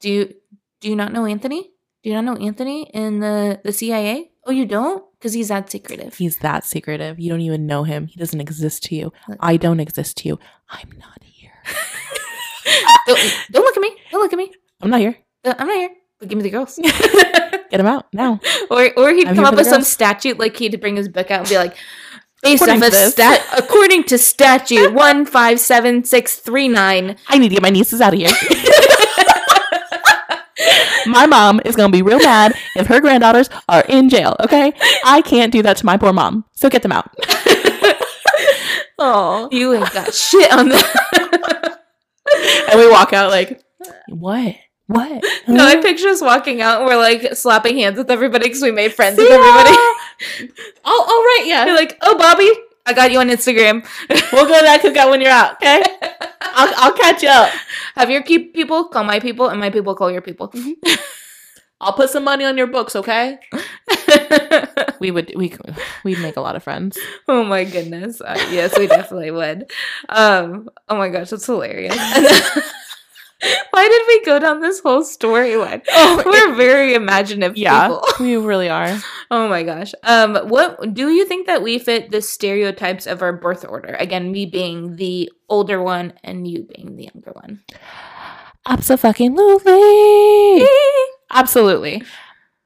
do you do you not know Anthony? Do you not know Anthony in the the CIA? Oh, you don't? Because he's that secretive. He's that secretive. You don't even know him. He doesn't exist to you. I don't exist to you. I'm not here. don't, don't look at me. Don't look at me. I'm not here. Uh, I'm not here. But give me the girls. Get him out now. or or he'd I'm come up with some statute, like he'd bring his book out and be like, based According off stat, according to statute one five seven six three nine. I need to get my nieces out of here. My mom is gonna be real mad if her granddaughters are in jail. Okay, I can't do that to my poor mom. So get them out. Oh, you ain't got shit on that. And we walk out like, what? What? no, I Huh? picture us walking out and we're like slapping hands with everybody because we made friends See with everybody. Oh, all right, yeah. You're like, oh, Bobby, I got you on Instagram. we'll go to that cookout when you're out. Okay, I'll, I'll catch up. Have your keep people call my people, and my people call your people. I'll put some money on your books. Okay. We would we we'd make a lot of friends. oh my goodness! Uh, yes, we definitely would. Um, oh my gosh, that's hilarious. And then- Why did we go down this whole storyline? Oh, We're very imaginative Yeah, people. we really are. Oh my gosh. Um, what do you think that we fit the stereotypes of our birth order? Again, me being the older one and you being the younger one. Absolutely. Absolutely.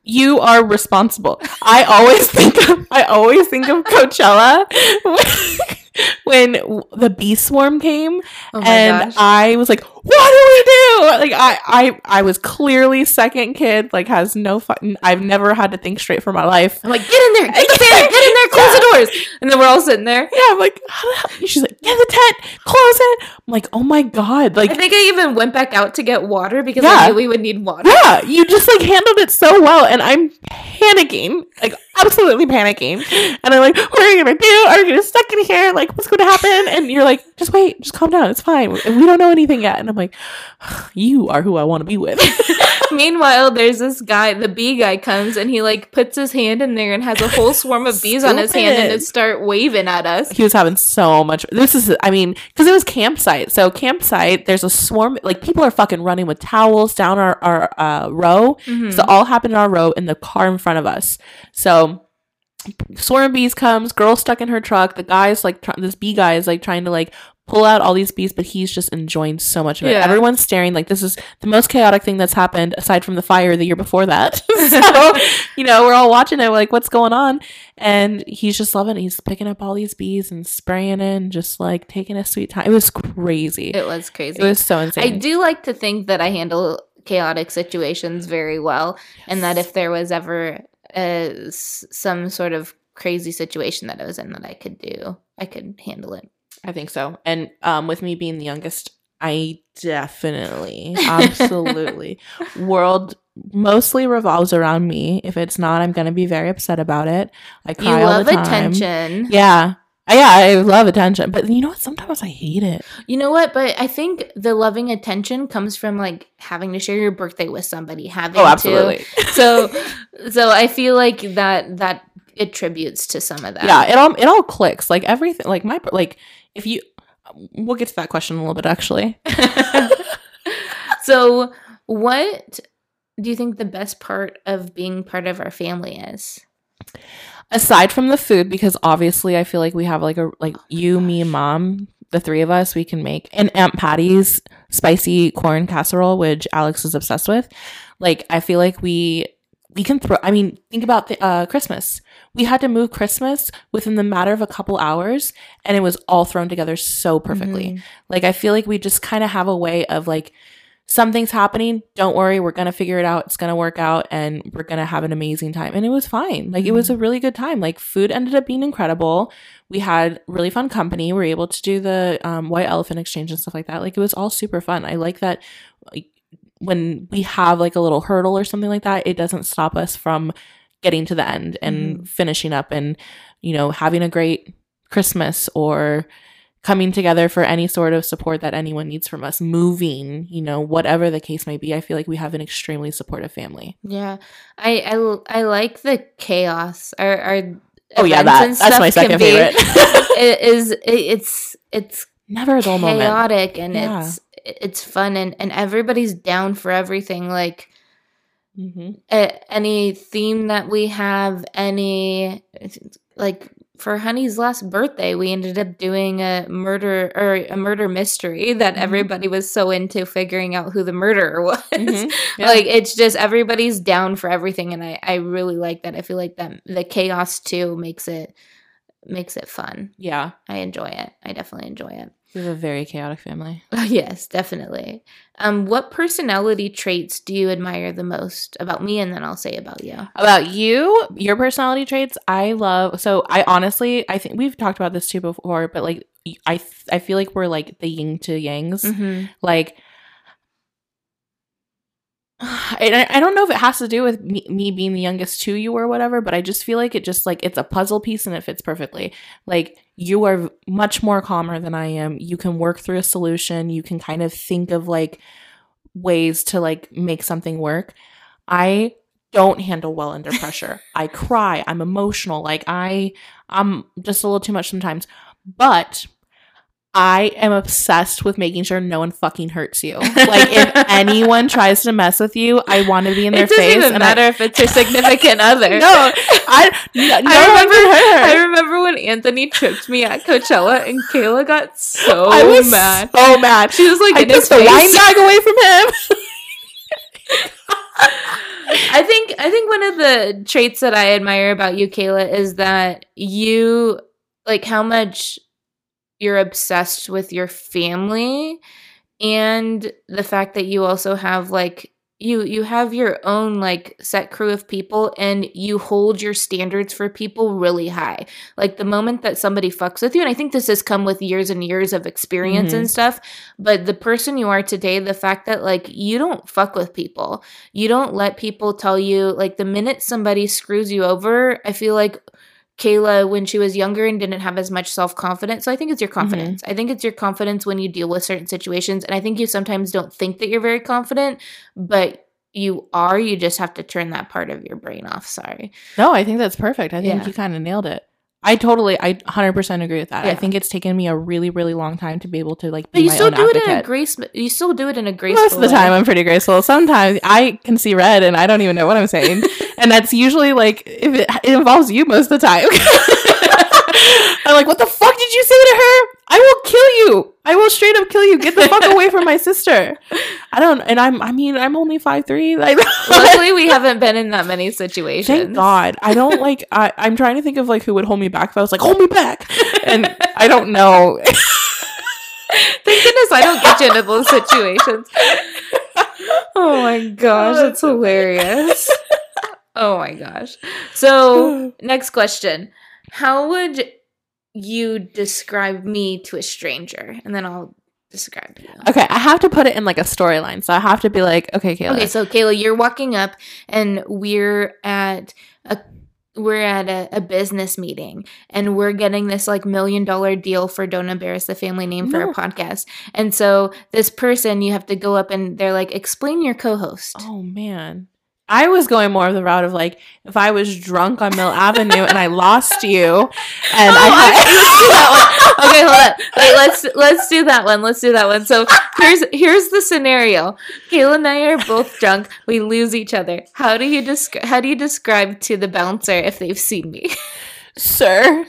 You are responsible. I always think of I always think of Coachella when the bee swarm came Oh and gosh. I was like, "What do we do?" Like I I I was clearly second kid, like has no fun. I've never had to think straight for my life. I'm like, get in there, get the get in there, close the doors. And then we're all sitting there. Yeah, I'm like, how the hell? She's like, get the tent, close it. I'm like, oh my god, like I think I even went back out to get water because Yeah. I knew we would need water. yeah, you just like handled it so well, and I'm panicking, like absolutely panicking. And I'm like, what are we gonna do? Are we gonna stuck in here? Like, what's gonna happen? And you're like, just wait, just calm down, it's fine. We don't know anything yet. And I'm like, you are who I want to be with. Meanwhile, there's this guy, the bee guy comes and he like puts his hand in there and has a whole swarm of bees on his hand and it start waving at us. he was having so much this is i mean because it was campsite so campsite there's a swarm like people are fucking running with towels down our, our uh, row Mhm. so all happened in our row in the car in front of us so swarm of bees comes girl stuck in her truck the guy's like try- this bee guy is like trying to like pull out all these bees but he's just enjoying so much of it. Yeah. everyone's staring like this is the most chaotic thing that's happened aside from the fire the year before that. So you know we're all watching it like what's going on? And he's just loving it. He's picking up all these bees and spraying in, just like taking a sweet time. It was crazy. It was crazy. it was so insane. I do like to think that I handle chaotic situations very well, and that if there was ever uh, some sort of crazy situation that I was in, that I could do, I could handle it. I think so. And um, with me being the youngest, I definitely, absolutely, world mostly revolves around me. If it's not, I'm gonna be very upset about it. I You cry all love the time. attention. Yeah, yeah, I love attention. But you know what? Sometimes I hate it. You know what? But I think the loving attention comes from like having to share your birthday with somebody, having Oh, absolutely. to. So, so I feel like that that attributes to some of that. yeah, it all it all clicks. Like everything. Like my like if you. We'll get to that question in a little bit. Actually, so, what do you think the best part of being part of our family is? Aside from the food because obviously i feel like we have like a like you me mom the three of us we can make and aunt patty's spicy corn casserole which alex is obsessed with. Like i feel like we we can throw i mean think about the uh christmas. We had to move christmas within the matter of a couple hours and it was all thrown together so perfectly. Mhm. like I feel like we just kind of have a way of like something's happening, don't worry, we're going to figure it out. It's going to work out and we're going to have an amazing time. And it was fine. Like it was a really good time. Like food ended up being incredible. We had really fun company. We were able to do the um, white elephant exchange and stuff like that. Like it was all super fun. I like that like when we have like a little hurdle or something like that, it doesn't stop us from getting to the end and finishing up and you know having a great Christmas or coming together for any sort of support that anyone needs from us, moving, you know, whatever the case may be. I feel like we have an extremely supportive family. Yeah, I, I I like the chaos. Our, our Oh yeah, that that's my second be- favorite. it is it, it's it's Never a dull moment. chaotic and Yeah. it's it's fun and and everybody's down for everything. Like hmm a- any theme that we have, any like for Honey's last birthday, we ended up doing a murder or a murder mystery that Mhm. everybody was so into figuring out who the murderer was. Mhm. Yeah. Like it's just everybody's down for everything, and I I really like that. I feel like that the chaos too makes it makes it fun. Yeah, I enjoy it. I definitely enjoy it. We have a very chaotic family. yes, definitely. Um, what personality traits do you admire the most about me, and then I'll say about you. About you, your personality traits, I love. So I honestly, I think we've talked about this too before, but like I, I feel like we're like the yin to yangs. Mm-hmm. Like, I, I don't know if it has to do with me, me being the youngest to you or whatever, but I just feel like it just like it's a puzzle piece and it fits perfectly. Like you are much more calmer than I am. You can work through a solution. You can kind of think of like ways to like make something work. I don't handle well under pressure. I cry. I'm emotional. Like I, I'm just a little too much sometimes. But I am obsessed with making sure no one fucking hurts you. Like if anyone tries to mess with you, I want to be in their It doesn't face. even and I- matter if it's your significant other. no, I no, no I remember. her. I remember when Anthony tripped me at Coachella, and Kayla got so I was mad. so mad. She was like, I took the face. wine bag away from him. I think I think one of the traits that I admire about you, Kayla, is that you like how much you're obsessed with your family and the fact that you also have like you you have your own like set crew of people and you hold your standards for people really high like the moment that somebody fucks with you and i think this has come with years and years of experience Mhm. and stuff but the person you are today the fact that like you don't fuck with people you don't let people tell you like the minute somebody screws you over i feel like Kayla, when she was younger and didn't have as much self confidence. So I think it's your mm-hmm. confidence. I think it's your confidence when you deal with certain situations. And I think you sometimes don't think that you're very confident, but you are. You just have to turn that part of your brain off. Sorry. No, I think that's perfect. I think Yeah. you kind of nailed it. I totally, I 100% agree with that. I think it's taken me a really, really long time to be able to like But be you my still own do it in a advocate. grace. You still do it in a graceful. Most of the way. time, I'm pretty graceful. Sometimes I can see red and I don't even know what I'm saying, and that's usually like if it, it involves you most of the time. I'm like, what the fuck did you say to her? I will kill you. I will straight up kill you. Get the fuck away from my sister. I don't, and I'm, I mean, I'm only five three. Like, Luckily, we haven't been in that many situations. Thank God. I don't like. I, I'm trying to think of like who would hold me back. If I was like, hold me back, and I don't know. Thank goodness I don't get you into those situations. Oh my gosh, that's hilarious. Oh my gosh. So, next question. How would you describe me to a stranger? And then I'll describe you. Okay, I have to put it in like a storyline. So I have to be like, okay, Kayla. Okay, so Kayla, you're walking up and we're at a we're at a, a business meeting and we're getting this like million dollar deal for Don't Embarrass the Family Name for our podcast. And so this person you have to go up and they're like, explain your co-host. oh man. I was going more of the route of like if I was drunk on Mill Avenue and I lost you, and Oh, I let's do that one. Okay, hold on. Wait, let's let's do that one. Let's do that one. So here's here's the scenario. Kayla and I are both drunk. We lose each other. How do you describe? How do you describe to the bouncer if they've seen me? sir,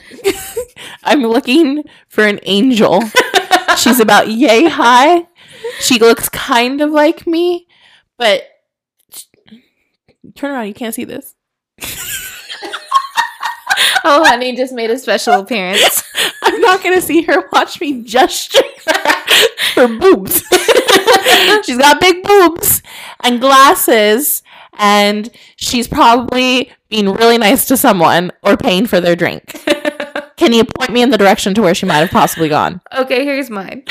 I'm looking for an angel. She's about yay high. She looks kind of like me, but turn around. You can't see this. Oh, honey, just made a special appearance. I'm not gonna see her watch me gesture her boobs. she's got big boobs and glasses, and she's probably being really nice to someone or paying for their drink. Can you point me in the direction to where she might have possibly gone? Okay, here's mine.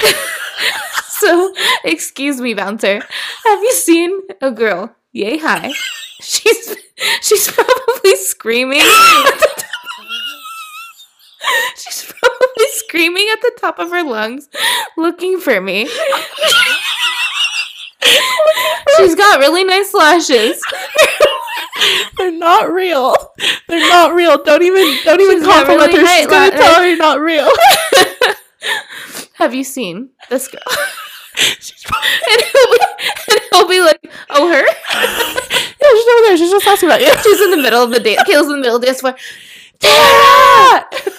so, excuse me, bouncer. Have you seen a girl? Yay high. She's she's probably screaming. at the top- She's probably screaming at the top of her lungs, looking for me. She's got really nice lashes. They're not real. They're not real. Don't even don't even She's compliment really her. She's gonna la- tell her you're not real. Have you seen this girl? she's probably, And he'll be, and he'll be like, "Oh, her." she's over there. She's just asking about you. She's in the middle of the dance. Kayla's in the middle of the dance floor. Tara!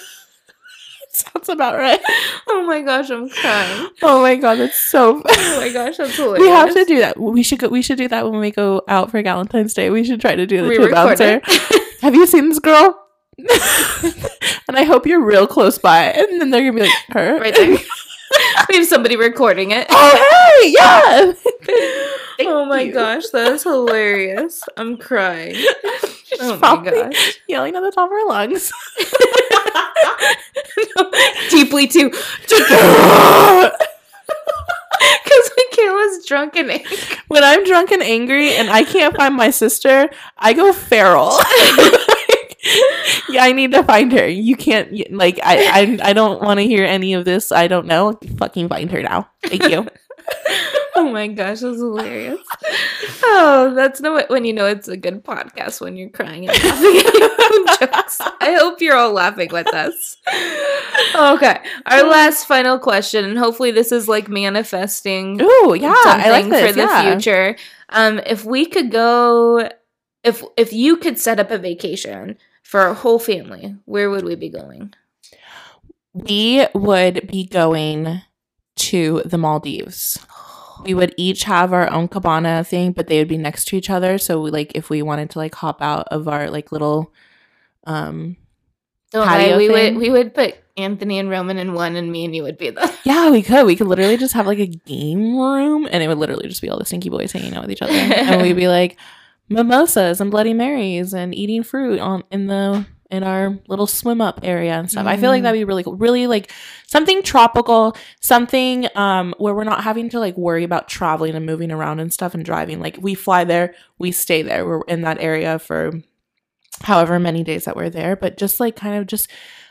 Sounds about right. Oh my gosh, I'm crying. Oh my god, that's so. Oh my gosh, that's hilarious. we have to do that. We should go. We should do that when we go out for Valentine's Day. We should try to do the two bouncer. Have you seen this girl? and I hope you're real close by. And then they're gonna be like, her right there. we have somebody recording it. Oh hey, yeah. Thank oh my you. gosh, that is hilarious. I'm crying. She's Oh my gosh. yelling at the top of her lungs. Deeply too. Because Michaela's drunk and angry. when I'm drunk and angry and I can't find my sister, I go feral. yeah, I need to find her. You can't like I I, I don't want to hear any of this. I don't know. Fucking find her now. Thank you. Oh my gosh, that's hilarious. Oh, that's no when you know it's a good podcast when you're crying and laughing at your own jokes. I hope you're all laughing with us. Okay, our last final question, and hopefully this is like manifesting Oh yeah, I like this. for the yeah. future. Um, if we could go, if if you could set up a vacation for our whole family, where would we be going? We would be going to the Maldives. We would each have our own cabana thing, but they would be next to each other. So, like, if we wanted to like hop out of our like little, um, Don't Patio lie, we thing? would we would put Anthony and Roman in one, and me and you would be the. yeah, we could. We could literally just have like a game room, and it would literally just be all the stinky boys hanging out with each other, and we'd be like mimosas and Bloody Marys and eating fruit on in the in our little swim up area and stuff. I feel like Mm. that'd be really cool. Really like something tropical, something um where we're not having to like worry about traveling and moving around and stuff and driving. Like we fly there, we stay there. We're in that area for however many days that we're there, but just like kind of just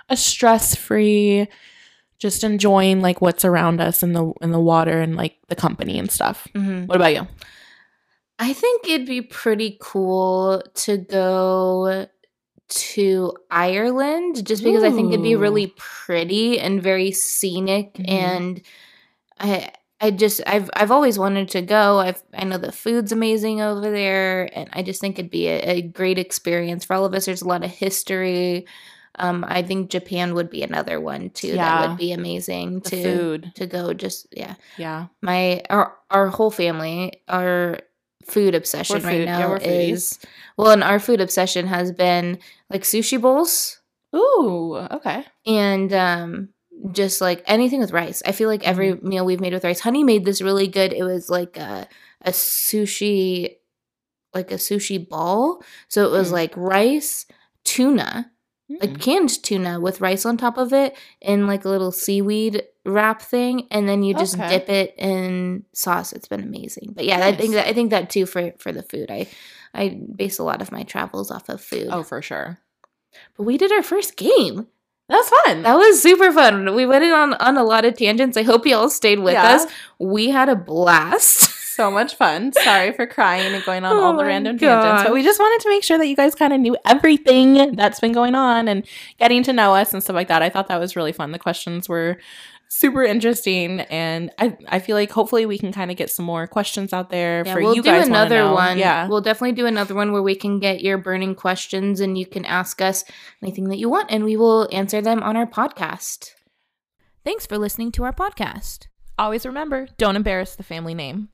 a stress-free just enjoying like what's around us in the in the water and like the company and stuff. Mhm. What about you? I think it'd be pretty cool to go to Ireland just because I think it'd be really pretty and very scenic Mhm. and I I just I've I've always wanted to go. I've I know the food's amazing over there and I just think it'd be a, a great experience for all of us. There's a lot of history. Um I think Japan would be another one too Yeah. that would be amazing The to food. to go just yeah. Yeah. My our our whole family our food obsession right food- yeah, now is well and our food obsession has been like sushi bowls Ooh, okay. and um just like anything with rice. I feel like every Mm-hmm. meal we've made with rice. Honey made this really good. It was like a a sushi like a sushi ball. So it was Mm. like rice, tuna, like Mm. canned tuna with rice on top of it in like a little seaweed wrap thing and then you just Okay. dip it in sauce. It's been amazing. But yeah, I think that I think that too for for the food. I I base a lot of my travels off of food. Oh, for sure. But we did our first game. That's fun. That was super fun. We went in on, on a lot of tangents. I hope you all stayed with Yeah. us. We had a blast. so much fun. Sorry for crying and going on Oh all the oh my random tangents, but we just wanted to make sure that you guys kind of knew everything that's been going on and getting to know us and stuff like that. I thought that was really fun. The questions were super interesting, and I I feel like hopefully we can kind of get some more questions out there Yeah, for we'll you do guys. wanna another one. Yeah. We'll definitely do another one where we can get your burning questions and you can ask us anything that you want and we will answer them on our podcast. Thanks for listening to our podcast. Always remember, don't embarrass the family name.